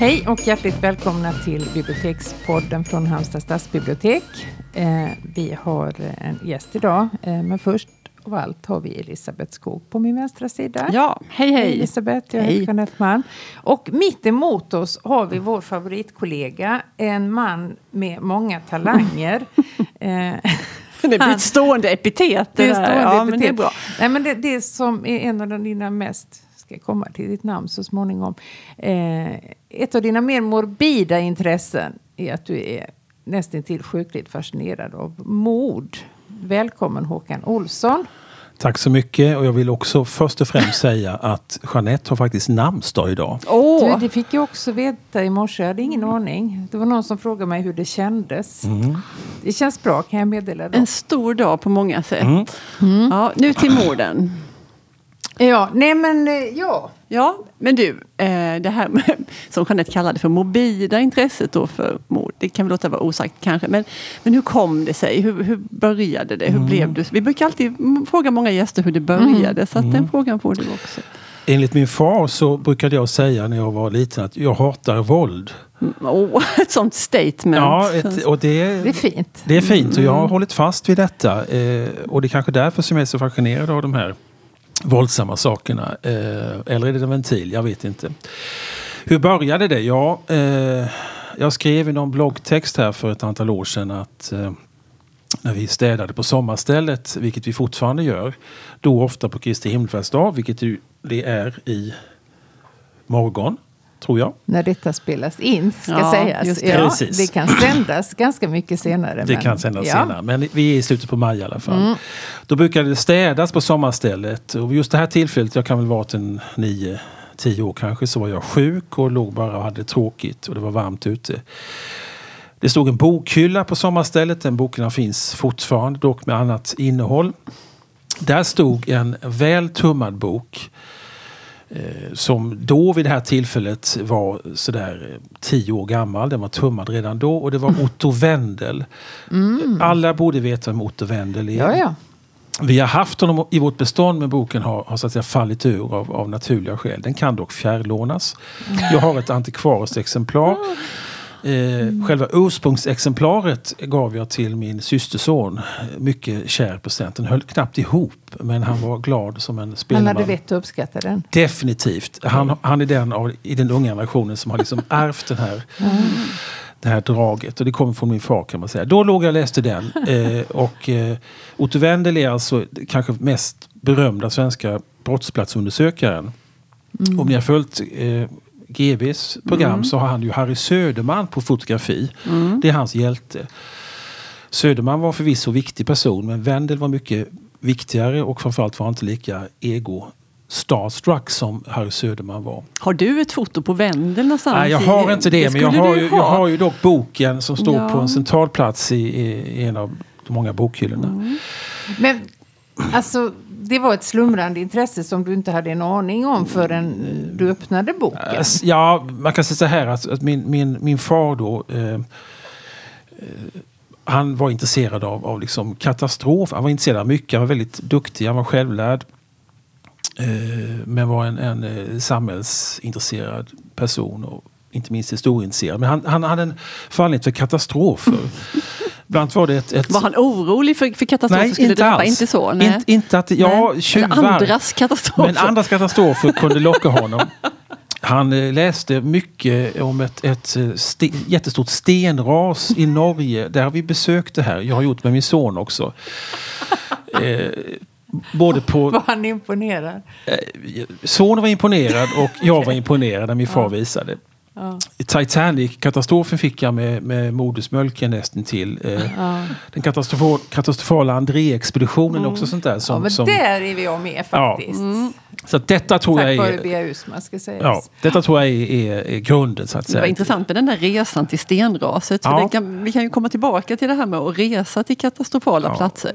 Hej och hjärtligt välkomna till Bibliotekspodden från Halmstad stadsbibliotek. Eh, vi har en gäst idag, eh, men först av allt har vi Elisabeth Skog på min vänstra sida. Ja, hej hej! Elisabeth, jag heter Jeanette Malm. Och mitt emot oss har vi vår favoritkollega, en man med många talanger. eh, det blir ett stående epitet. Det, det stående ja, epitet. Men det är bra. Nej, men det, det som är en av dina mest ska komma till ditt namn så småningom. Eh, ett av dina mer morbida intressen är att du är nästintill sjukligt fascinerad av mord. Välkommen Håkan Olsson. Tack så mycket och jag vill också först och främst säga att Jeanette har faktiskt namnsdag idag. Oh. Du, det fick jag också veta i morse, jag hade ingen aning. Det var någon som frågade mig hur det kändes. Mm. Det känns bra kan jag meddela. Då. En stor dag på många sätt. Mm. Mm. Ja, nu till morden. Ja, nej men eh, ja. Ja, men du, eh, det här med, som Jeanette kallade för morbida intresset då för mord. Det kan vi låta vara osagt kanske. Men, men hur kom det sig? Hur, hur började det? Hur mm. blev du? Vi brukar alltid fråga många gäster hur det började. Mm. Så att den mm. frågan får du också. Enligt min far så brukade jag säga när jag var liten att jag hatar våld. Oh, ett sånt statement. Ja, ett, och det, det är fint. Det är fint och jag har mm. hållit fast vid detta. Eh, och det är kanske därför som jag är så fascinerad av de här våldsamma sakerna. Eh, eller är det en ventil? Jag vet inte. Hur började det? Ja, eh, jag skrev i någon bloggtext här för ett antal år sedan att eh, när vi städade på sommarstället, vilket vi fortfarande gör, då ofta på Kristi himmelfärdsdag, vilket det är i morgon, tror jag. När detta spelas in, ska ja, sägas. Ja, det kan sändas ganska mycket senare. Det men, kan sändas ja. senare, men vi är i slutet på maj i alla fall. Mm. Då brukade det städas på sommarstället. Och just det här tillfället, jag kan väl vara till nio, tio år kanske, så var jag sjuk och låg bara och hade tråkigt och det var varmt ute. Det stod en bokhylla på sommarstället. Den boken finns fortfarande, dock med annat innehåll. Där stod en väl tummad bok som då vid det här tillfället var sådär eh, tio år gammal. Den var tummad redan då och det var mm. Otto Wendel. Mm. Alla borde veta vem Otto Wendel är. Ja, ja. Vi har haft honom i vårt bestånd men boken har, har så att säga fallit ur av, av naturliga skäl. Den kan dock fjärrlånas. Mm. Jag har ett antikvariskt exemplar. Eh, själva ursprungsexemplaret gav jag till min systerson. Mycket kär present. Den höll knappt ihop men han var glad som en spelman. Han hade vett att uppskatta den? Definitivt. Han, han är den av, i den unga generationen som har liksom ärvt den här mm. det här draget. Och det kommer från min far kan man säga. Då låg jag och läste den. Eh, och eh, Otto Wendel är alltså kanske mest berömda svenska brottsplatsundersökaren. Mm. Om ni har följt eh, GBs program mm. så har han ju Harry Söderman på fotografi. Mm. Det är hans hjälte. Söderman var förvisso viktig person men Wendel var mycket viktigare och framförallt var han inte lika ego starstruck som Harry Söderman var. Har du ett foto på Wendel någonstans? Nej, jag har inte det, det men jag har, ju, jag har ju dock boken som står ja. på en central plats i, i, en av de många bokhyllorna. Mm. Men alltså, det var ett slumrande intresse som du inte hade en aning om förrän du öppnade boken? Ja, man kan säga så här att, att min, min, min far då eh, eh, han var intresserad av, av liksom katastrof. Han var intresserad av mycket. Han var väldigt duktig. Han var självlärd. Eh, men var en, en eh, samhällsintresserad person. Och inte minst historieintresserad. Men han, han hade en fallenhet för katastrofer. Bland var det ett, ett... Var han orolig för, för katastrofer nej, skulle inte drabba? Alls. Inte så? Nej. In, inte att, ja, tjuvar. Andras katastrofer. Men andras katastrofer kunde locka honom. Han eh, läste mycket om ett, ett eh, sten, jättestort stenras i Norge. Där har vi besökt det här. Jag har gjort med min son också. Eh, både på... Var han imponerad? Eh, sonen var imponerad och jag var imponerad när min far visade. Ja. Titanic-katastrofen fick jag med, med modersmjölken nästan till. Eh, ja. Den katastrofala, katastrofala André-expeditionen mm. också sånt där. Som, ja, men som, där är vi med faktiskt. Ja. Mm. Så detta tror Tack jag är... Tack vare ska sägas. Ja, detta tror jag är, är, är, grunden så att säga. Det var intressant med den där resan till stenraset. Ja. Kan, vi kan ju komma tillbaka till det här med att resa till katastrofala ja. platser.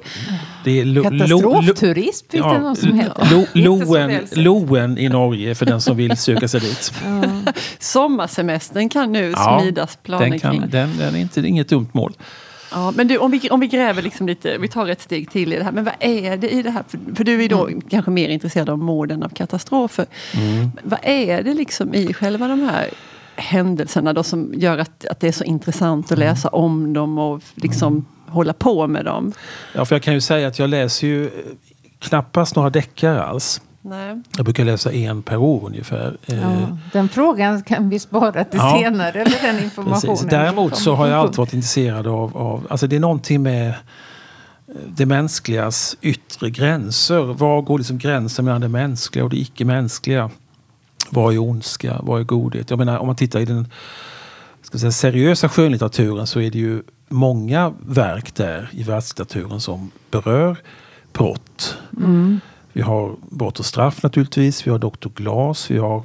Det är lo, Katastrofturism finns ja, det någon som heter. Lo, Loen, Loen i Norge för den som vill söka sig dit. Sommarsemestern kan nu smidas planer den kan, kring. Den, den är inte, inget dumt mål. Ja, men du, om vi, om vi gräver liksom lite, vi tar ett steg till i det här. Men vad är det i det här? För, för du är då mm. kanske mer intresserad av morden av katastrofer. Mm. Vad är det liksom i själva de här händelserna då som gör att, att det är så intressant att läsa om dem och liksom hålla på med dem? Ja, för jag kan ju säga att jag läser ju knappast några deckare alls. Nej. Jag brukar läsa en per år ungefär. Eh, Ja, den frågan kan vi spara till Ja. senare. Eller den informationen. Precis. Däremot så har jag alltid varit intresserad av, av alltså det är någonting med eh, det mänskligas yttre gränser. Var går liksom gränsen mellan det mänskliga och det icke-mänskliga? Vad är ondska? Vad är godhet? Jag menar om man tittar i den ska säga, seriösa skönlitteraturen så är det ju många verk där i världslitteraturen som berör brott. Vi har Brott och straff naturligtvis. Vi har Dr. Glas. Vi har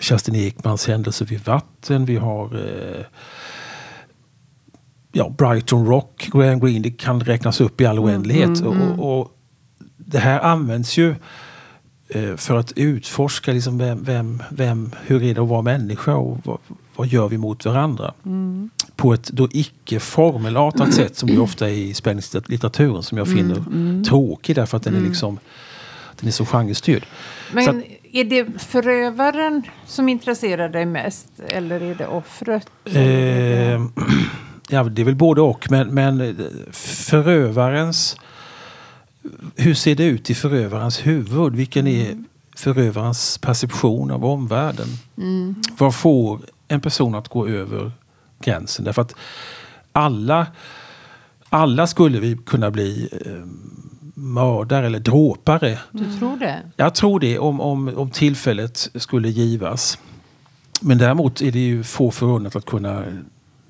Kerstin Ekmans Händelser vid vatten. Vi har eh, ja, Brighton Rock, Graham Greene. Det kan räknas upp i all oändlighet. Och, och, och det här används ju eh, för att utforska liksom vem, vem, vem, hur är det att vara människa och vad, vad gör vi mot varandra. På ett då icke formelartat sätt som det ofta är i spänningslitteraturen som jag finner tråkig därför att den är liksom den är så genrestyrd. Men Så att- är det förövaren som intresserar dig mest? Eller är det offret? Eh, ja, det är väl både och. Men, men eh, förövarens... Hur ser det ut i förövarens huvud? Vilken är förövarens perception av omvärlden? Vad får en person att gå över gränsen? Därför att alla, alla skulle vi kunna bli eh, mördare eller dråpare. Du tror det? Jag tror det om, om, om tillfället skulle givas. Men däremot är det ju få förunnat att kunna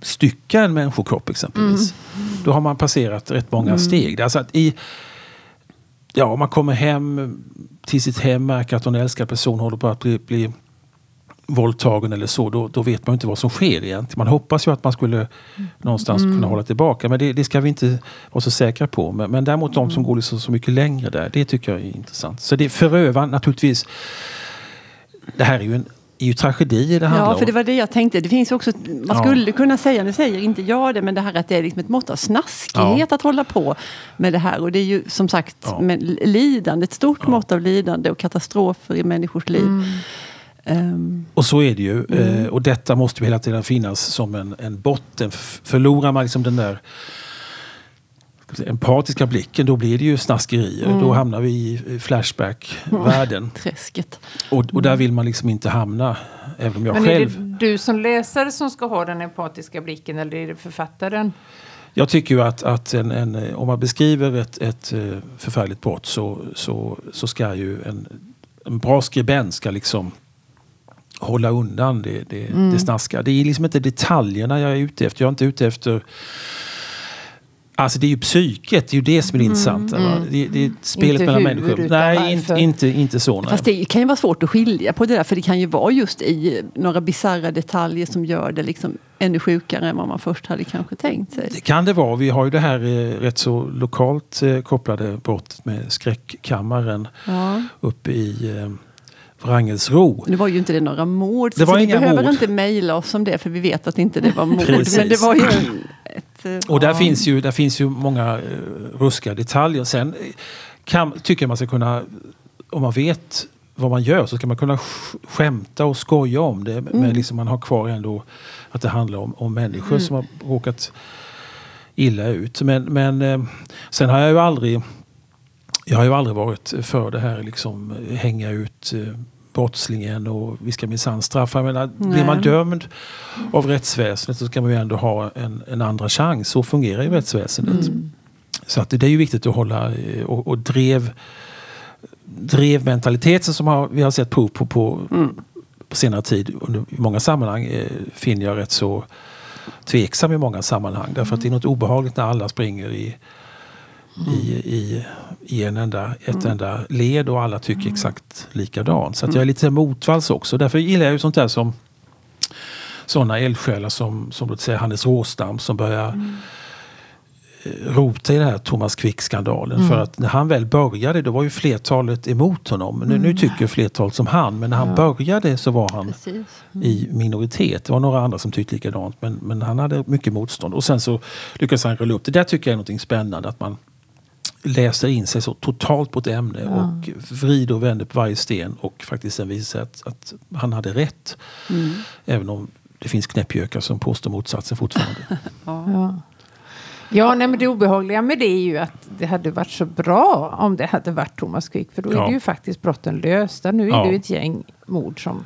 stycka en människokropp exempelvis. Då har man passerat rätt många steg. Alltså att i, ja, om man kommer hem till sitt hem, märker att en älskad person håller på att bli, bli våldtagen eller så, då, då vet man inte vad som sker egentligen. Man hoppas ju att man skulle någonstans kunna hålla tillbaka, men det, det ska vi inte vara så säkra på. Men, men däremot de som går liksom så mycket längre där, det tycker jag är intressant. Så det förövaren naturligtvis, det här är ju en är ju tragedier det handlar Ja, för det om. var det jag tänkte. Det finns också, man Ja. skulle kunna säga, nu säger inte jag det, men det här att det är liksom ett mått av snaskighet att hålla på med det här. Och det är ju som sagt Ja. lidande, ett stort mått av lidande och katastrofer i människors liv. Ehm, Och så är det ju. Eh, och detta måste ju hela tiden finnas som en, en botten. Förlorar man liksom den där empatiska blicken, då blir det ju snaskerier. Då hamnar vi i Flashback-världen. träsket. Och, och där vill man liksom inte hamna. Även om jag Men är själv... det du som läsare som ska ha den empatiska blicken eller är det författaren? Jag tycker ju att, att en, en, om man beskriver ett, ett eh, förfärligt brott så, så, så ska ju en, en bra skribent ska liksom hålla undan det, det, det snaskiga. Det är liksom inte detaljerna jag är ute efter. Jag är inte ute efter Alltså det är ju psyket, det är ju det som är det intressanta. va? Det, det är spelet Inte mellan hur, människor. Nej, inte, inte, inte så. Nej. Fast det kan ju vara svårt att skilja på det där, för det kan ju vara just i några bisarra detaljer som gör det liksom ännu sjukare än vad man först hade kanske tänkt sig. Det kan det vara. Vi har ju det här eh, rätt så lokalt eh, kopplade brottet med skräckkammaren Ja. uppe i eh, Wrangelsro. Nu var ju inte det några mord, Det var så inga behöver mord. inte mejla oss om det, för vi vet att inte det var mord. Precis. Men det var ju ett... eh, Och där, ja. finns ju, där finns ju många eh, ruskiga detaljer. Sen eh, kan, tycker jag man ska kunna, om man vet vad man gör så ska man kunna sk- skämta och skoja om det. Men liksom man har kvar ändå att det handlar om, om människor som har råkat illa ut. Men, men sen har jag ju aldrig jag har ju aldrig varit för det här liksom hänga ut eh, brottslingen och vi ska minsann straffa. Jag menar, blir man dömd av rättsväsendet så ska man ju ändå ha en, en andra chans. Så fungerar ju rättsväsendet. Så att det är ju viktigt att hålla eh, och, och drev drevmentaliteten som har, vi har sett prov på på, på senare tid under i många sammanhang eh, finner jag rätt så tveksam i många sammanhang. Därför att det är något obehagligt när alla springer i, i, i, i en enda, ett enda led och alla tycker exakt likadant. Så att jag är lite motvalls också. Därför gillar jag ju sånt där som sådana eldsjälar som, som låt säga Hannes Råstam som börjar eh, rota i den här Thomas Quick-skandalen. För att när han väl började då var ju flertalet emot honom. Nu, nu tycker flertalet som han men när han började så var han i minoritet. Det var några andra som tyckte likadant men, men han hade mycket motstånd. Och sen så lyckades han rulla upp det. Där tycker jag är något spännande att man läser in sig så totalt på ett ämne Ja. och vrider och vänder på varje sten och faktiskt sen visar att, att han hade rätt. Mm. Även om det finns knäppjökar som påstår motsatsen fortfarande. Ja. Ja. Nej, men det obehagliga med det är ju att det hade varit så bra om det hade varit Thomas Quick. För då är Ja. det ju faktiskt brotten lösta. Nu är Ja. det ju ett gäng mord som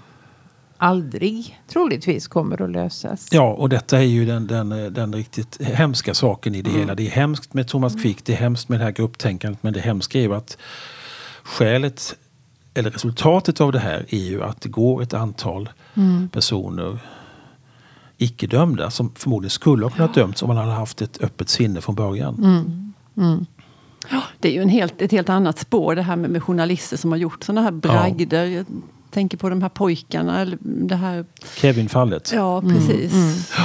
aldrig troligtvis kommer att lösas. Ja, och detta är ju den, den, den riktigt hemska saken i det hela. Det är hemskt med Thomas Quick, det är hemskt med det här grupptänkandet, men det hemska är ju att skälet, eller resultatet av det här är ju att det går ett antal personer icke-dömda som förmodligen skulle ha kunnat dömts om man hade haft ett öppet sinne från början. Ja, Det är ju en helt, ett helt annat spår det här med, med journalister som har gjort sådana här bragder. Jag tänker på de här pojkarna. Eller det här, Kevin-fallet. ja, precis.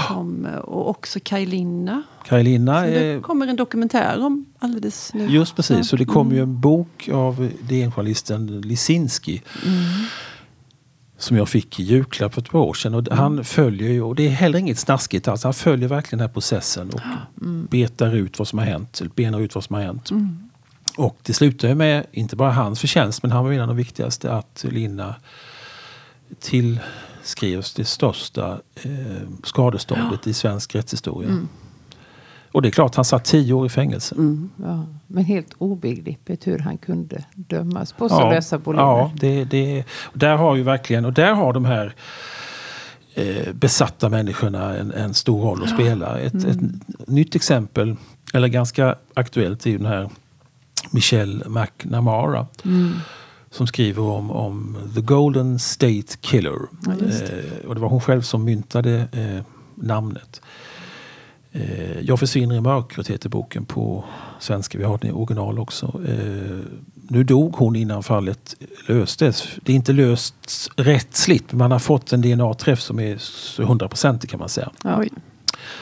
Som, och också Kaj Linna. Kaj Linna, Som det eh, kommer en dokumentär om alldeles nu. just precis. Så det kom Mm. ju en bok av DN-journalisten Lisinski Mm. som jag fick i julklapp för ett par år sedan. Och Mm. Han följer ju, och det är heller inget snaskigt alls, han följer verkligen den här processen och betar ut vad som har hänt, benar ut vad som har hänt. Mm. Och det slutar ju med, inte bara hans förtjänst, men han var en av de viktigaste, att Linna tillskrivs det största eh, skadeståndet i svensk rättshistoria. Mm. Och det är klart, han satt tio år i fängelse. Mm. Ja, men helt obegripligt hur han kunde dömas på så lösa boliner. Ja, det, det, där har ju verkligen, och där har de här eh, besatta människorna en, en stor roll att spela. Ett, ett nytt exempel, eller ganska aktuellt, är ju den här Michelle McNamara. Som skriver om, om The Golden State Killer. eh, och det var hon själv som myntade eh, namnet. Eh, Jag försvinner i mörkret heter boken på svenska. Vi har den i original också. Eh, nu dog hon innan fallet löstes. Det är inte löst rättsligt men man har fått en DNA-träff som är 100% kan man säga. Oj.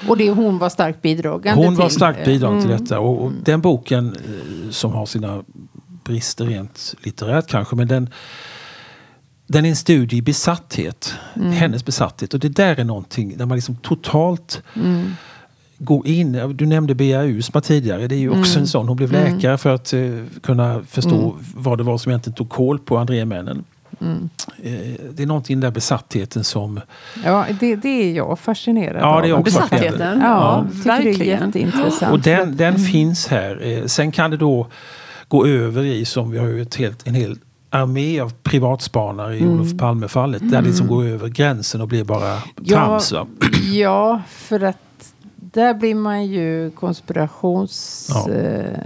Och det hon var starkt bidragande Hon var till. starkt bidragande till Mm. detta. Och, och den boken eh, som har sina brister rent litterärt kanske men den den är en studie i besatthet. Mm. Hennes besatthet. Och det där är någonting där man liksom totalt Mm. går in. Du nämnde Bea Usma tidigare. Det är ju också Mm. en sån. Hon blev läkare för att eh, kunna förstå Mm. vad det var som egentligen tog koll på André-männen. Mm. Eh, det är någonting där besattheten som... Ja, det, det är jag fascinerad Ja, det är av. också Besattheten. Ja, Ja, tycker det är verkligen. jätteintressant. Och den, den finns här. Eh, sen kan det då gå över i, som vi har ju ett helt, en hel armé av privatspanare i Mm. Olof Palme-fallet. Där det liksom går över gränsen och blir bara Ja. trams. va? Ja, för att där blir man ju konspirations... Ja. Eh,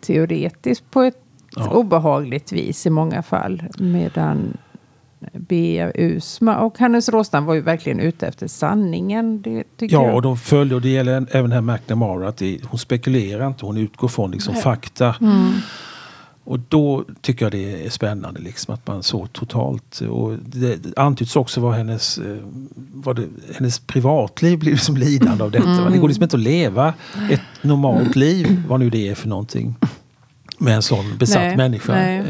teoretisk på ett Ja. obehagligt vis i många fall. Medan Bea Usma och Hannes Råstam var ju verkligen ute efter sanningen. Det Ja, jag. och de följer, och det gäller en- även här McNamara, att det, hon spekulerar inte, hon utgår från liksom fakta. Mm. Och då tycker jag det är spännande liksom att man så totalt. Och det, det antyds också vad hennes, eh, vad det, hennes privatliv blir liksom lidande av detta. va? Det går liksom inte att leva ett normalt liv, vad nu det är för någonting. Med en sån besatt Nej, människa. nej. Eh,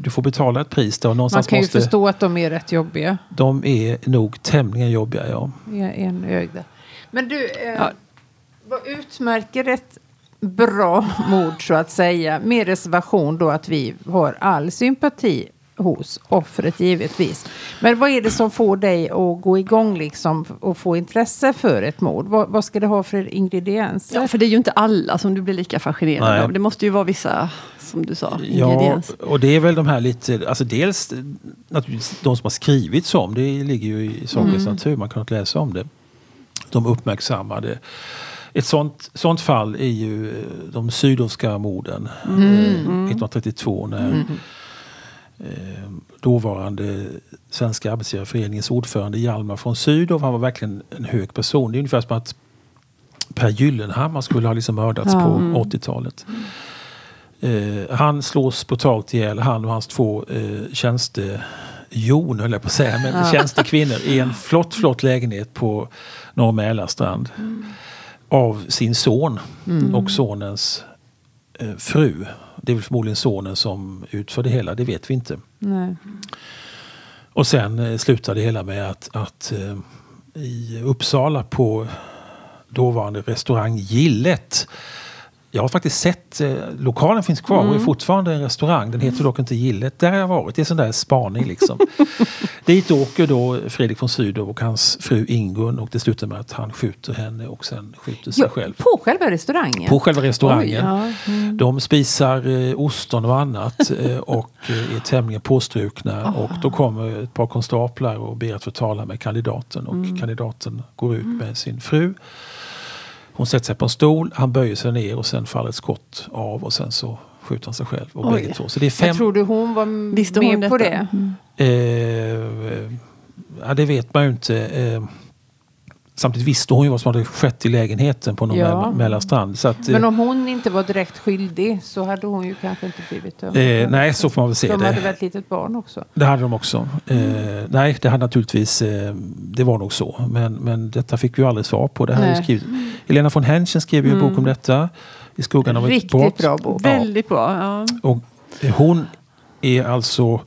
Du får betala ett pris där och Man kan ju måste... förstå att de är rätt jobbiga. De är nog tämligen jobbiga, ja. enögda. Men du, eh, Ja. vad utmärker ett bra mord så att säga? Med reservation då att vi har all sympati hos offret givetvis. Men vad är det som får dig att gå igång liksom och få intresse för ett mord? Vad, vad ska det ha för ingredienser? Ja, för det är ju inte alla som du blir lika fascinerad Nej. av. Det måste ju vara vissa, som du sa, Ja, ingredienser. och det är väl de här lite, alltså dels naturligtvis de som har skrivits om, det ligger ju i sakens natur, man kan inte läsa om det. De uppmärksammade. Ett sånt, sånt fall är ju eh, de sydowska morden eh, 1932 när eh, dåvarande Svenska arbetsgivareföreningens ordförande Hjalmar von Sydow, han var verkligen en hög person. Det är ungefär som att Per Gyllenhammar skulle ha liksom mördats Ja. på 80-talet. Eh, han slås brutalt ihjäl, han och hans två eh, tjänstejon höll jag på att säga, men Ja. tjänstekvinnor i en flott, flott lägenhet på Norr Mälarstrand. Av sin son och sonens eh, fru. Det är väl förmodligen sonen som utför det hela, det vet vi inte. Nej. Och sen eh, slutade det hela med att, att eh, i Uppsala på dåvarande restaurang Gillet jag har faktiskt sett, eh, lokalen finns kvar och är fortfarande en restaurang. Den heter dock inte Gillet. Där har jag varit. Det är sån där spaning liksom. Dit åker då Fredrik von Sydow och hans fru Ingun och det slutar med att han skjuter henne och sen skjuter sig Ja, själv. på själva restaurangen? På själva restaurangen. Oj, ja. De spisar eh, ostron och annat eh, och eh, är tämligen påstrukna. Och då kommer ett par konstaplar och ber att få tala med kandidaten. Och kandidaten går ut med sin fru. Hon sätter sig på en stol, han böjer sig ner och sen faller ett skott av och sen så skjuter han sig själv. Och Oj. bägge två. Så det är fem... Jag tror du hon var Visste hon med på detta? det? Eh, ja, det vet man ju inte. Eh, samtidigt visste hon ju vad som hade skett i lägenheten på någon Ja. me- mellanstrand. Så att, eh, Men om hon inte var direkt skyldig så hade hon ju kanske inte blivit dömd. eh, nej, så får man väl se De det. hade väl ett litet barn också? Det hade de också. Eh, nej, det hade naturligtvis, eh, det var nog så. Men, men detta fick vi ju aldrig svar på. Det här skrivet. Helena von Henschen skrev ju en bok om detta. I skuggan av ett Riktigt brott. bra bok. Ja. Väldigt bra. Ja. Och eh, hon är alltså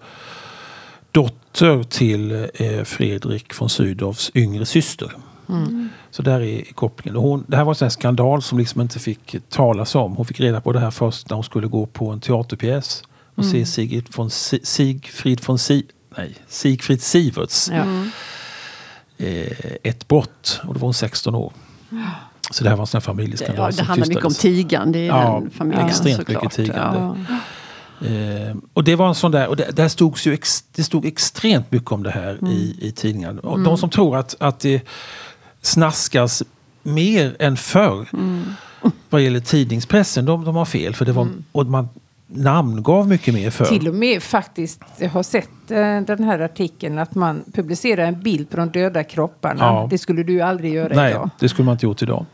dotter till eh, Fredrik von Sydows yngre syster. Så där är kopplingen. Och hon, det här var en skandal som liksom inte fick talas om. Hon fick reda på det här först när hon skulle gå på en teaterpjäs och se Sigrid von, Si- Sigfrid von si, nej, Sigfrid Siverts Ja. eh, Ett brott. Och då var hon 16 år. Så det här var en sån här Det, familjeskandal ja, det som handlar mycket om tigande i Ja, den familjen extremt såklart. mycket tigande. Ja. Eh, och det var en sån där, och det, där stod ju ex, det stod extremt mycket om det här Mm. i, i tidningarna. Och de som tror att, att det snaskas mer än förr Mm. vad gäller tidningspressen, de, de har fel. För det var, Och man namngav mycket mer förr. Till och med faktiskt, jag har sett eh, den här artikeln att man publicerar en bild på de döda kropparna. Ja. Det skulle du aldrig göra Nej, idag. det skulle man inte gjort idag.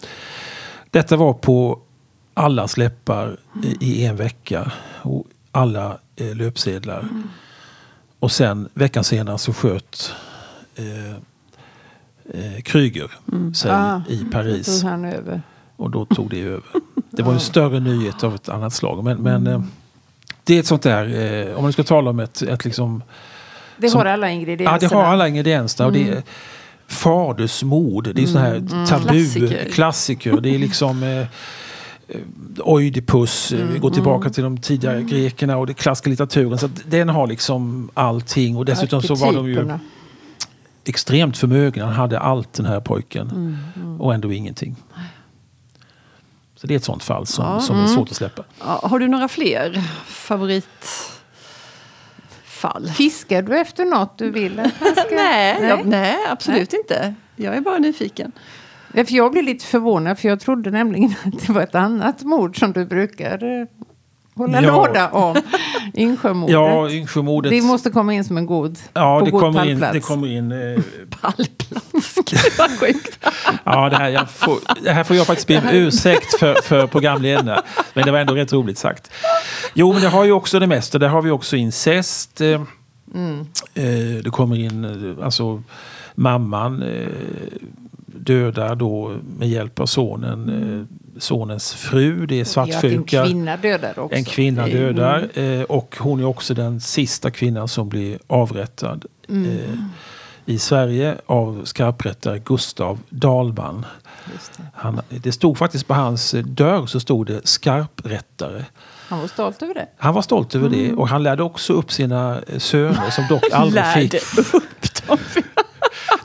Detta var på allas läppar i, en vecka. Och alla eh, löpsedlar. Och sen veckan senare så sköt eh, eh, Kryger sig Ah, i Paris. han över. Och då tog det över. Det var en större nyhet av ett annat slag. Men, men eh, det är ett sånt där, eh, om man ska tala om ett, ett liksom Det Som- har alla Ja, ingredienser. det har alla ingredienser. Och det är fadersmord. Det är sån här tabu. Klassiker. Klassiker. Det är liksom eh, eh, Oidipus. eh, Vi går tillbaka till de tidigare grekerna och den klassiska litteraturen. Så den har liksom allting. Och dessutom så var de ju. Extremt förmögna. Han hade allt den här pojken. Och ändå ingenting. Så det är ett sånt fall som, Ja. som är svårt att släppa. Ja, har du några fler favoritfall? Fiskar du efter något du vill att han ska... Nej, Nej. Jag, nej absolut inte. Jag är bara nyfiken. Ja, för jag blev lite förvånad för jag trodde nämligen att det var ett annat mord som du brukar eh, hålla Ja. låda om. Yngsjömordet. Ja, Yngsjömordet. det måste komma in som en god, Ja, det god kommer, in, pallplats. det kommer in eh, Pallplats. Gud, vad sjukt. Ja, det här, får, det här får jag faktiskt be om ursäkt för, för programledarna. Men det var ändå rätt roligt sagt. Jo, men det har ju också det mesta. Där har vi också incest. Eh, eh, det kommer in, eh, alltså mamman eh, dödar då med hjälp av sonen, eh, sonens fru. Det är Ja, svartsjuka. en kvinna dödar också. En kvinna dödar eh, och hon är också den sista kvinnan som blir avrättad eh, i Sverige av skarprättare Gustav Dahlman. Det. Han, det stod faktiskt på hans dörr så stod det skarprättare. Han var stolt över det. Han var stolt över det och han lärde också upp sina söner som dock aldrig Lärde fick, upp dem.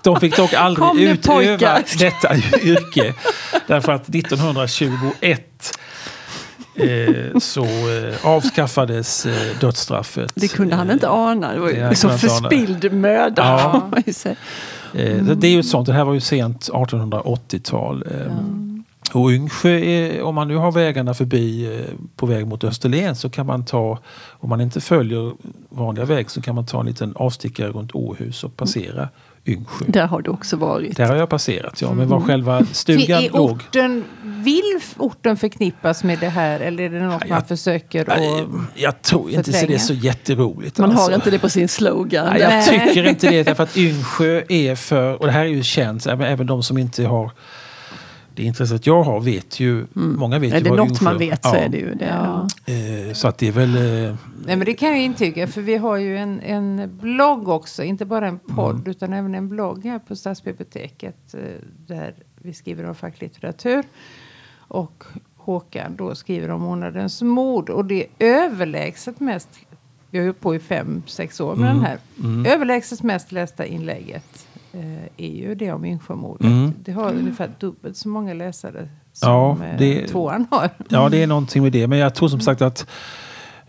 de fick dock aldrig utöva pojkar. detta yrke. Därför att 1921 eh, så eh, avskaffades eh, dödsstraffet. Det kunde han inte ana. Det var ju så ana. förspilld möda. Ja. Eh, det- är ju ett sånt, det här var ju sent 1880-tal. eh, Och Yngsjö, är, om man nu har vägarna förbi på väg mot Österlen så kan man ta, om man inte följer vanliga väg så kan man ta en liten avstickare runt Åhus och passera Yngsjö. Där har du också varit. Där har jag passerat, ja. Men var själva stugan är låg... orten, vill orten förknippas med det här eller är det något Ja, man jag- försöker att... Jag tror inte så det är så jätteroligt. Man har alltså. inte det på sin slogan. Nej, jag tycker inte det. Därför att Yngsjö är för, och det här är ju känt, även, även de som inte har det intresset jag har vet ju, många vet Är ju det vad något Yngsjö- man vet så ja. är det ju det. Ja. Eh, så att det är väl... Eh, Nej men det kan jag intyga för vi har ju en, en blogg också, inte bara en podd Mm. utan även en blogg här på Stadsbiblioteket eh, där vi skriver om facklitteratur. Och Håkan då skriver om månadens mord. Och det är överlägset mest, vi har ju på i fem, sex år med Mm. den här. Mm. Överlägset mest lästa inlägget är ju det om Yngsjömordet. Mm. Det har ungefär dubbelt så många läsare som Ja, eh, det- tvåan har. Ja, det är någonting med det. Men jag tror som sagt att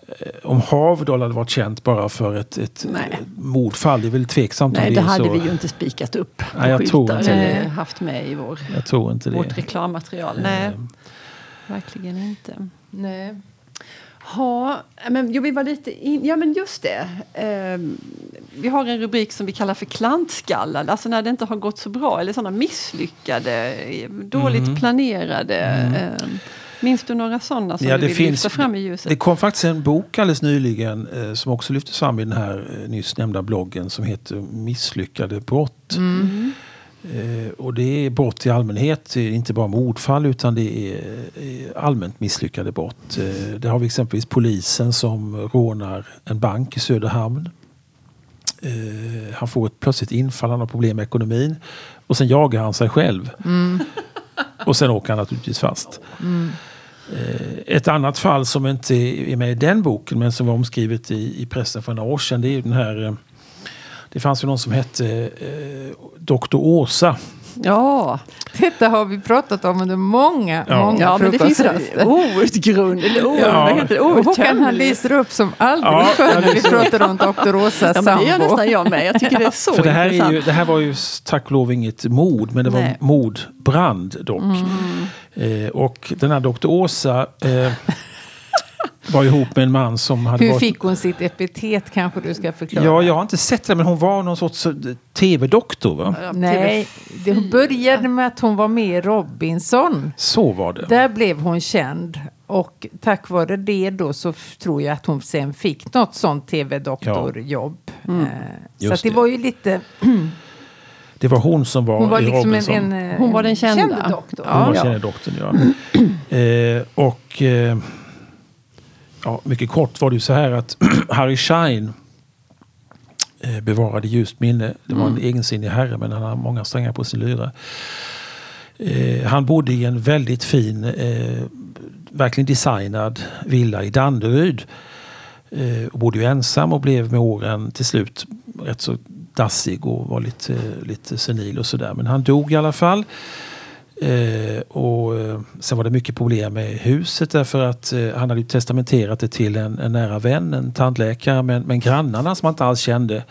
eh, om Haverdal hade varit känt bara för ett, ett Nej. eh, mordfall, det är väl tveksamt om Nej, det det är hade så. vi ju inte spikat upp på Nej, jag tror inte det. haft med i vår, Jag tror inte det. vårt reklammaterial. Nej, Eh, verkligen inte. Nej. Ha, men jo, vi var lite in, ja men just det. Ehm, vi har en rubrik som vi kallar för klantskallar, alltså när det inte har gått så bra eller sådana misslyckade, dåligt Mm. planerade. Ehm, minns du några sådana som Ja, du det vill finns- lyfta fram i ljuset? Det kom faktiskt en bok alldeles nyligen eh, som också lyftes fram i den här eh, nyss nämnda bloggen som heter Misslyckade brott. Mm. Eh, och det är brott i allmänhet, inte bara mordfall utan det är eh, allmänt misslyckade brott. Eh, där har vi exempelvis polisen som rånar en bank i Söderhamn. Han får ett plötsligt infall, han har problem med ekonomin. Och sen jagar han sig själv. Och sen åker han naturligtvis fast. Eh, Ett annat fall som inte är med i den boken men som var omskrivet i, i pressen för några år sedan. Det är den här det fanns ju någon som hette eh, Dr. Åsa. Ja, Detta har vi pratat om under många, Ja. många ja men det finns frukostraster. outgrund, eller o, Ja. vad heter det? Och Håkan han lyser upp som aldrig Ja, förr när vi pratar om Dr. Åsas Ja, men det gör sambo. nästan jag med. Jag tycker det är så För det här, intressant. är ju, det här var ju tack och lov inget mord men det var Nej. mordbrand dock. Mm. Eh, och den här Dr. Åsa eh, var ihop med en man som hade Hur varit... fick hon sitt epitet kanske du ska förklara? Ja, jag har inte sett det men hon var någon sorts eh, tv-doktor va? Ja, Nej, det började med att hon var med i Robinson. Så var det. Där blev hon känd. Och tack vare det då så tror jag att hon sen fick något sånt tv-doktorjobb. Mm. Eh, så det det. var ju lite... Det var hon som var, Hon var i liksom en, Robinson. en, eh, Hon var den en kända. känd doktor. Hon var Ja. kända doktorn, ja. eh, och eh, ja, mycket kort var det ju så här att Harry Schein eh, bevarade ljust minne. Det var en egensinnig herre men han har många strängar på sin lyra. Eh, han bodde i en väldigt fin, eh, verkligen designad villa i Danderyd. Och bodde ju ensam och blev med åren till slut rätt så dassig och var lite, lite senil och sådär. Men han dog i alla fall. Eh, och eh, sen var det mycket problem med huset därför att eh, han hade testamenterat det till en, en nära vän, en tandläkare. Men, men grannarna som han inte alls kände,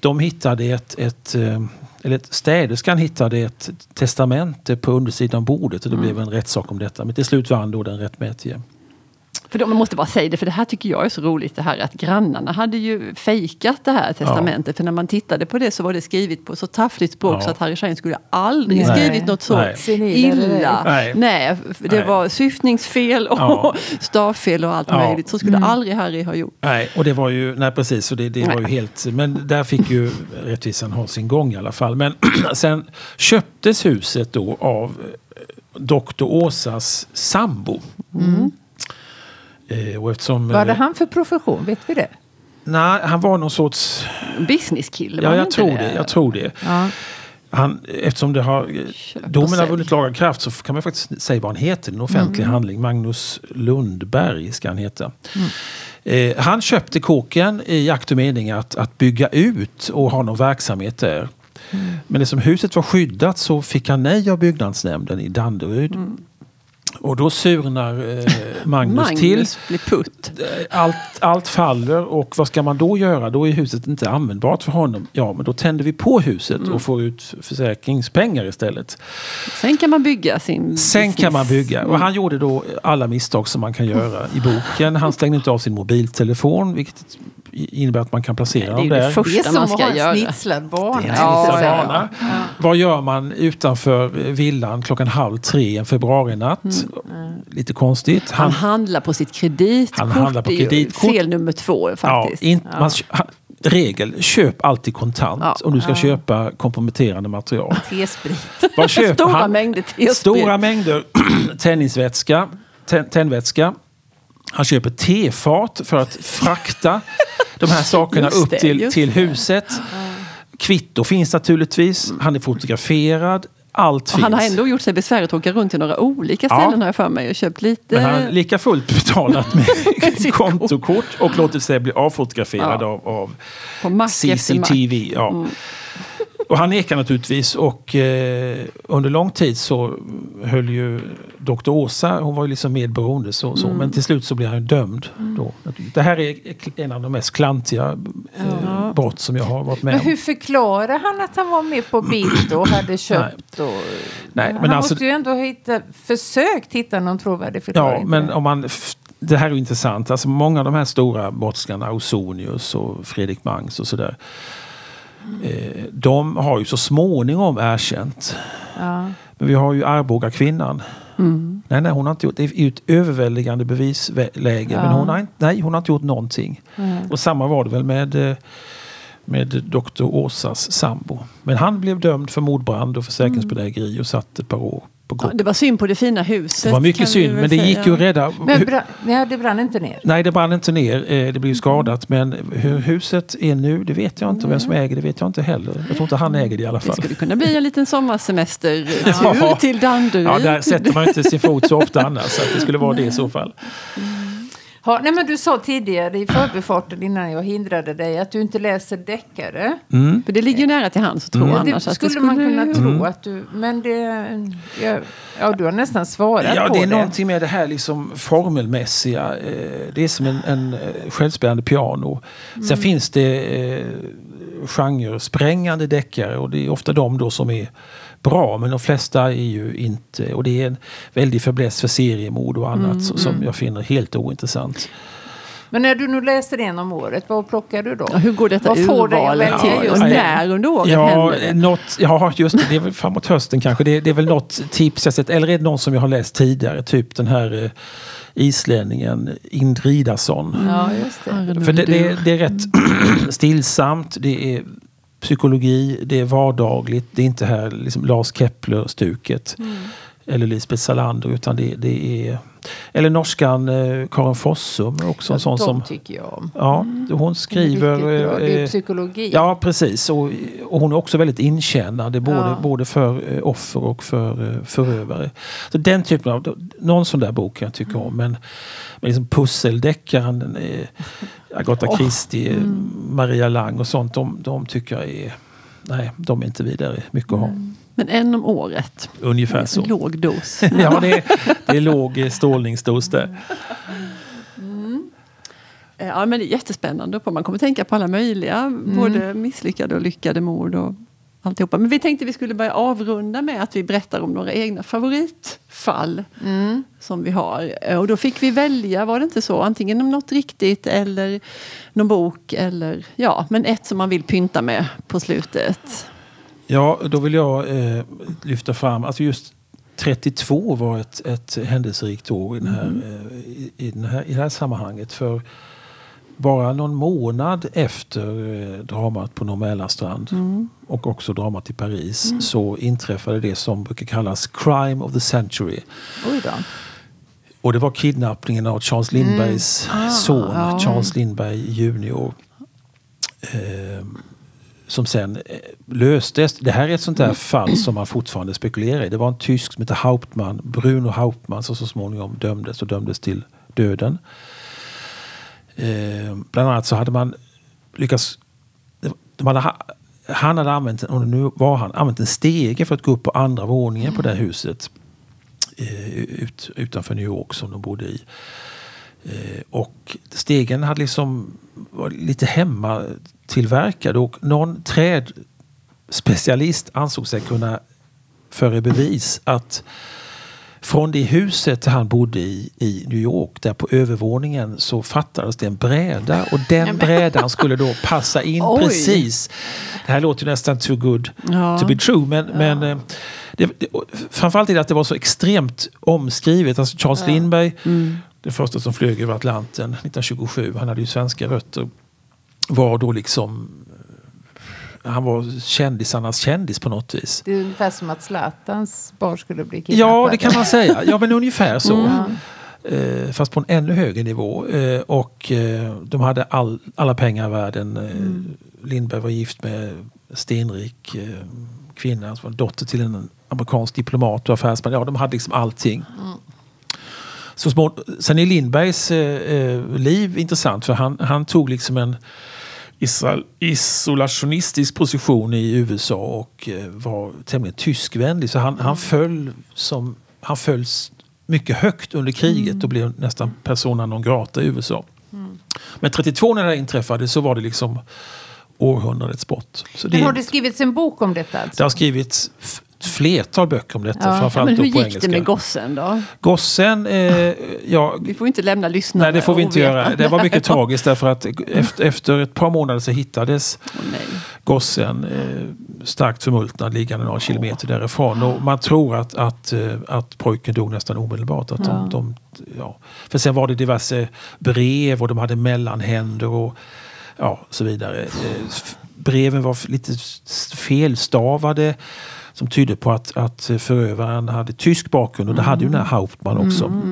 de hittade ett, ett eh, eller städerskan hittade ett testamente på undersidan av bordet och det blev en rättssak om detta. Men till slut vann då den rättmätige. För de, man måste bara säga det, för det här tycker jag är så roligt det här att grannarna hade ju fejkat det här testamentet. För när man tittade på det så var det skrivet på så taffligt språk Ja. så att Harry Schein skulle aldrig Nej. skrivit något så Nej. Illa. Nej. Nej. det Nej. var syftningsfel och Ja. stavfel och allt Ja. möjligt. Så skulle aldrig Harry ha gjort. Nej, och det var ju, nej precis, så det, det var ju helt, men där fick ju rättvisan ha sin gång i alla fall. Men sen köptes huset då av eh, Dr. Åsas sambo. Eh, och eftersom, Vad hade eh, han för profession? Vet vi det? Nej, han var någon sorts, Businesskille, ja jag tror det, jag tror det. Ja. Han, eftersom det har, eh, domen har vunnit laga kraft så kan man faktiskt säga vad han heter. En offentlig handling. Magnus Lundberg ska han heta. Eh, han köpte kåken i akt och mening att, att bygga ut och ha någon verksamhet där. Men eftersom huset var skyddat så fick han nej av byggnadsnämnden i Danderyd. Och då surnar eh, Magnus, Magnus till. blir putt. Allt, allt faller och vad ska man då göra? Då är huset inte användbart för honom. Ja, men då tänder vi på huset och får ut försäkringspengar istället. Sen kan man bygga sin Sen kan man business. bygga. Och han gjorde då alla misstag som man kan göra i boken. Han stängde inte av sin mobiltelefon, vilket innebär att man kan placera Det är dem det där. första Det är som man att ska ha en göra. snitslad bana. Det är en Ja, snitslad ja, ja. Vad gör man utanför villan klockan halv tre en februarinatt? Lite konstigt. Han Han, handlar på sitt kreditkort. Han handlar på Det är kreditkort. Fel nummer två ja, faktiskt. in, man, ha- regel, köp alltid kontant Ja. om du ska köpa komprometterande material. T-sprit. Stora han? mängder T-sprit. Stora mängder tändningsvätska, tä- tändvätska. Han köper tefat för att frakta de här sakerna Just upp det, till, till det. huset. Kvitto finns naturligtvis. Han är fotograferad. allt finns. han har ändå gjort sig besväret att åka runt till några olika Ja. ställen har jag för mig och köpt lite. Men han har lika fullt betalat med kontokort och låtit sig bli avfotograferad Ja. av, av. CCTV. Ja. Och han nekar naturligtvis och eh, under lång tid så höll ju Dr. Åsa, hon var ju liksom medberoende så, så men till slut så blir han dömd. Då. Det här är en av de mest klantiga eh, brott som jag har varit med Men om. hur förklarar han att han var med på bild och hade köpt? Och, Nej, han men alltså- måste ju ändå hitta, försökt hitta någon trovärdig Ja, förklaring. till men om man, det här är ju intressant. Alltså många av de här stora brottslingarna, Ausonius och Fredrik Mangs och sådär. Eh, de har ju så småningom erkänt. ja. Men vi har ju Arboga kvinnan. Nej, nej, hon har inte gjort det. är ju ett överväldigande bevisläge. Ja. Men hon har, inte, nej, hon har inte gjort någonting. Och samma var det väl med, eh, med Dr. Åsas sambo. Men han blev dömd för mordbrand och försäkringsbedrägeri och satt ett par år Ja, det var synd på det fina huset. det var mycket synd, men det gick ju att rädda. Men bra, nej, det brann inte ner. Nej, det brann inte ner. Eh, Det blev skadat. Men hur huset är nu, det vet jag inte. Och vem som äger det vet jag inte heller. Jag tror inte han äger det i alla Det fall. skulle kunna bli en liten sommarsemestertur Ja. till Danderyd. Ja, där sätter man inte sin fot så ofta annars. Så att det skulle vara det i så fall. Ja, nej, men du sa tidigare i förbifarten innan jag hindrade dig att du inte läser deckare. Mm. För det ligger ju nära till hands att tro Det annars. att skulle, det man kunna tro Mm. att du... Men det... Ja, ja, du har nästan svarat Ja, på det är det. någonting med det här liksom formelmässiga. eh, Det är som en, en eh, självspelande piano. Sen finns det eh, genresprängande deckare och det är ofta de då som är bra. Men de flesta är ju inte... Och det är en väldig fäbless för seriemord och annat så- som jag finner helt ointressant. Men när du nu läser en om året, vad plockar du då? Ja, hur går detta Vad urvalet till? just det? när under året Ja, händer det? något, ja, just det. Det är väl framåt hösten kanske. Det, det är väl något tips jag sett. Eller är det någon som jag har läst tidigare? Typ den här eh, islänningen Indridason. Ja, just det. För det, det, är- det är rätt stillsamt. Det är psykologi. Det är vardagligt. Det är inte här liksom Lars Kepler-stuket. Eller Lisbeth Salander. Utan det, det är... Eller norskan eh, Karin Fossum. Också en sån som... tycker jag om. Ja, hon De är skriver... bra. Det är eh, psykologi. Ja, precis. Och, och hon är också väldigt inkännande både, Ja. både för eh, offer och för eh, förövare. Så den typen av, någon sån där bok kan jag tycka om. Men, men liksom pusseldeckaren, är Agatha Åh, Christie, eh, Maria Lang och sånt. De, de tycker jag är, nej, de är inte vidare mycket att ha. Men en om året. Ungefär så. Låg dos. Ja, det är, det är låg eh, strålningsdos där. Eh, Ja, men det är jättespännande. På. Man kommer tänka på alla möjliga, både misslyckade och lyckade mord och alltihopa. Men vi tänkte vi skulle börja avrunda med att vi berättar om några egna favoritfall som vi har. Och då fick vi välja, var det inte så? Antingen om något riktigt eller någon bok eller ja, men ett som man vill pynta med på slutet. Ja, då vill jag eh, lyfta fram, alltså just 32 var ett, ett händelserikt år i, den här, eh, i, i, den här, i det här sammanhanget. För bara någon månad efter eh, dramat på Norr Mälarstrand och också dramat i Paris så inträffade det som brukar kallas crime of the century. Och det var kidnappningen av Charles Lindbergs son, ja. Charles Lindberg junior. Eh, som sen eh, löstes. Det här är ett sånt där fall som man fortfarande spekulerar i. Det var en tysk som hette Hauptmann, Bruno Hauptmann, som så småningom dömdes och dömdes till döden. Eh, bland annat så hade man lyckats... De hade, ha- han hade använt, och nu var han, använt en stege för att gå upp på andra våningen på det här huset eh, ut, utanför New York som de bodde i. Eh, och stegen hade liksom var lite hemmatillverkad och någon trädspecialist ansåg sig kunna föra bevis att från det huset han bodde i, i New York, där på övervåningen, så fattades det en bräda. Och den brädan skulle då passa in Oj. precis. Det här låter ju nästan too good Ja. to be true. Men, men eh, det, det, framförallt är det att det var så extremt omskrivet. Alltså Charles Lindbergh, den första som flög över Atlanten 1927, han hade ju svenska rötter, var då liksom han var kändisarnas kändis på något vis. Det är ungefär som att Zlatans barn skulle bli kidnappade. Ja, det kan man säga. Ja, men ungefär så. Mm. Eh, fast på en ännu högre nivå. Eh, och eh, de hade all, alla pengar i världen. Eh, Lindberg var gift med stenrik eh, kvinna, som var dotter till en amerikansk diplomat och affärsman. Ja, de hade liksom allting. Så små, sen är Lindbergs eh, liv intressant för han, han tog liksom en isolationistisk position i USA och eh, var tämligen tyskvänlig. Så han, han föll som han följs mycket högt under kriget och blev nästan persona non grata i USA. Men 32 när det inträffade så var det liksom århundradets brott. Så Men det, har det skrivits en bok om detta? Alltså? det har skrivits flertal böcker om detta, Ja. Ja, framförallt men hur på gick engelska. det med gossen då? Gossen, eh, ja, Vi får inte lämna lyssnarna nej det får vi inte göra. Det var mycket tragiskt därför att efter, ett par månader så hittades nej. gossen eh, starkt förmultnad liggande några kilometer därifrån. Och man tror att, att, eh, att pojken dog nästan omedelbart. Att de, de, ja. För sen var det diverse brev och de hade mellanhänder och ja, så vidare. Eh, breven var lite felstavade som tydde på att, att förövaren hade tysk bakgrund och det hade ju den här Hauptmann också.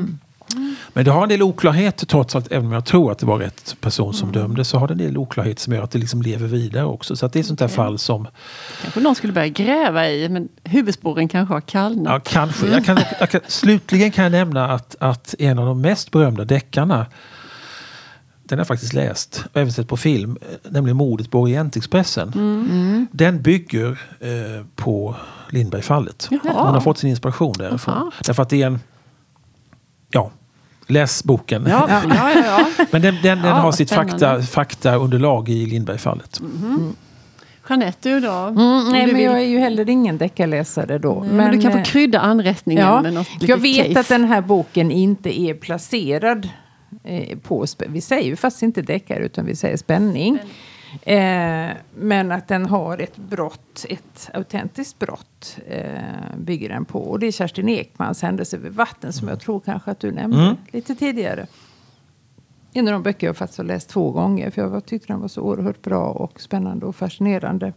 Men det har en del oklarheter trots allt, även om jag tror att det var rätt person som dömdes, så har det en del oklarheter som gör att det liksom lever vidare också. Så det är ett sånt där fall som, Kanske någon skulle börja gräva i, men huvudspåren kanske har kallnat. ja kanske, jag kan, jag kan, slutligen kan jag nämna att, att en av de mest berömda deckarna, den har jag faktiskt läst och även sett på film, nämligen mordet på Orientexpressen. Den bygger eh, på Lindbergfallet. Jaha. Hon har fått sin inspiration därifrån. Jaha. Därför att det är en, ja, läs boken. Ja, ja, ja, ja. Men den, den, den Ja, har sitt fakta, faktaunderlag i Lindbergfallet. Jeanette, du då? Mm, nej, du men vill- jag är ju heller ingen deckarläsare då. Nej, men, du kan få eh, krydda anrättningen Ja, med något jag vet case. att den här boken inte är placerad eh, på... Vi säger ju faktiskt inte deckare utan vi säger spänning. Eh, men att den har ett brott, ett autentiskt brott eh, bygger den på. Och det är Kerstin Ekmans Händelse vid vatten som jag tror kanske att du nämnde Mm. lite tidigare. En av de böcker jag faktiskt har läst två gånger för jag tyckte den var så oerhört bra och spännande och fascinerande.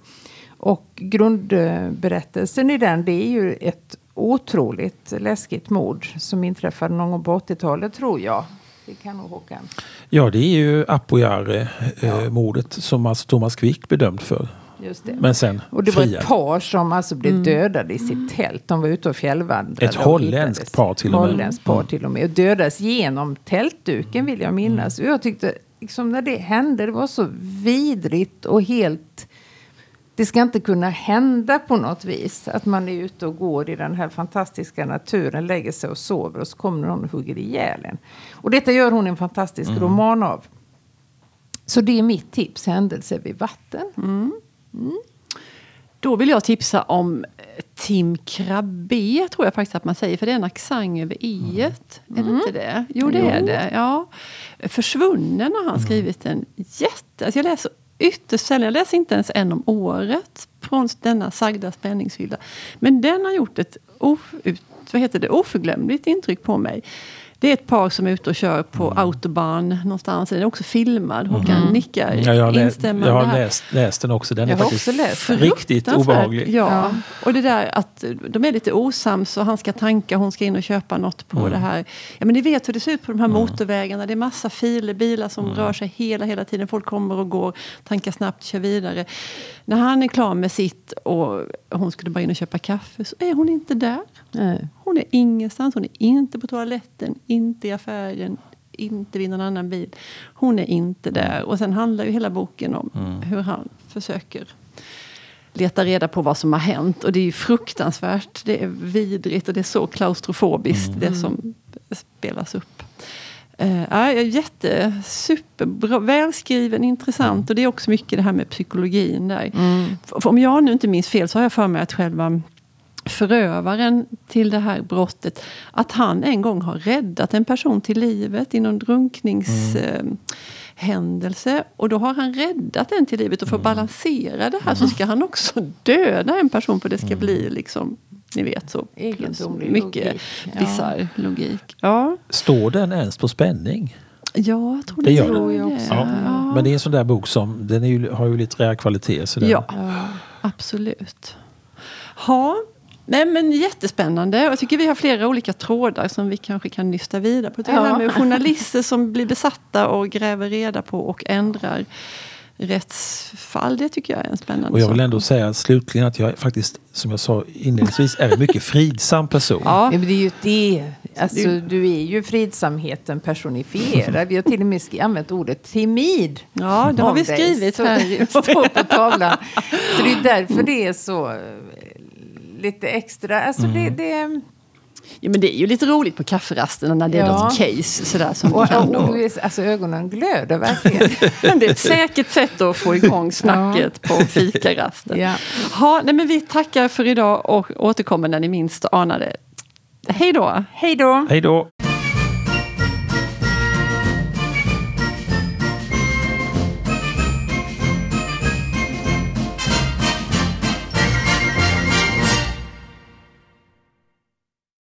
Och grundberättelsen i den det är ju ett otroligt läskigt mord som inträffade någon gång på 80-talet tror jag. Det kan nog Håkan. Ja, det är ju Apoyare-mordet som alltså Thomas Quick bedömd för. Men sen och det var friad. ett par som alltså blev dödade i sitt tält. De var ute och fjällvandrade. Ett holländskt par till och med. Holländskt par Mm. till och med. Och dödades genom tältduken vill jag minnas. Och jag tyckte liksom när det hände, det var så vidrigt och helt... Det ska inte kunna hända på något vis. Att man är ute och går i den här fantastiska naturen, lägger sig och sover och så kommer någon och hugger ihjäl en. Och detta gör hon en fantastisk Mm. roman av. Så det är mitt tips, Händelse vid vatten. Då vill jag tipsa om eh, Tim Krabbe, tror jag faktiskt att man säger. För det är en accent över i et. Är det inte det? Jo, det är det. Ja. Försvunnen har han skrivit en jätte... Alltså jag läser ytterst sällan. Jag läser inte ens en om året från denna sagda spänningshylla. Men den har gjort ett of, ut, vad heter det, oförglömligt intryck på mig. Det är ett par som är ute och kör på autobahn någonstans. Den är också filmad. Håkan nickar Ja, jag instämmande jag har här. läst, läst den också. Den Jag är har faktiskt också läst riktigt obehaglig. Ja. Ja. och det där att de är lite osams och han ska tanka, hon ska in och köpa något på det här. Ja men ni vet hur det ser ut på de här motorvägarna. Det är massa filer, bilar som rör sig hela, hela tiden. Folk kommer och går, tankar snabbt, kör vidare. När han är klar med sitt och hon skulle bara in och köpa kaffe så är hon inte där. Nej. Hon är ingenstans, hon är inte på toaletten, inte i affären, inte vid någon annan bil. Hon är inte där. Och sen handlar ju hela boken om hur han försöker leta reda på vad som har hänt. Och det är ju fruktansvärt, det är vidrigt och det är så klaustrofobiskt det som spelas upp. Uh, ja, jätte, superbra, välskriven, intressant. Och det är också mycket det här med psykologin där. För om jag nu inte minns fel så har jag för mig att själva förövaren till det här brottet, att han en gång har räddat en person till livet i någon drunkningshändelse. och då har han räddat den till livet och för att balansera det här så ska han också döda en person för det ska bli liksom, ni vet så, Egendomlig mycket logik. Ja. bisarr logik. Ja. Står den ens på spänning? Ja, jag tror Det gör tror jag också. Ja. Ja. Men det är en sån där bok som den är ju, har ju lite kvalitet. Så den, Ja, absolut. Ha. Nej, men jättespännande. Jag tycker vi har flera olika trådar som vi kanske kan nysta vidare på. Det Ja. här med journalister som blir besatta och gräver reda på och ändrar rättsfall. Det tycker jag är en spännande Och jag vill sak. ändå säga slutligen att jag är faktiskt, som jag sa inledningsvis, är en mycket fridsam person. Ja, men det är ju det. Alltså, du är ju fridsamheten personifierad. Vi har till och med använt ordet timid. ja det har vi dig. skrivit Så- här. står på tavlan. Så det är därför det är så lite extra. Alltså det, det, Ja, men det är ju lite roligt på kafferasten när det är Ja. något case sådär som och, kan och, då. och, alltså ögonen glöder verkligen. Det är ett säkert sätt att få igång snacket på fikarasten. Ja. Ha, nej, men vi tackar för idag och återkommer när ni minst anar det. Hej då! Hej då! Hej då!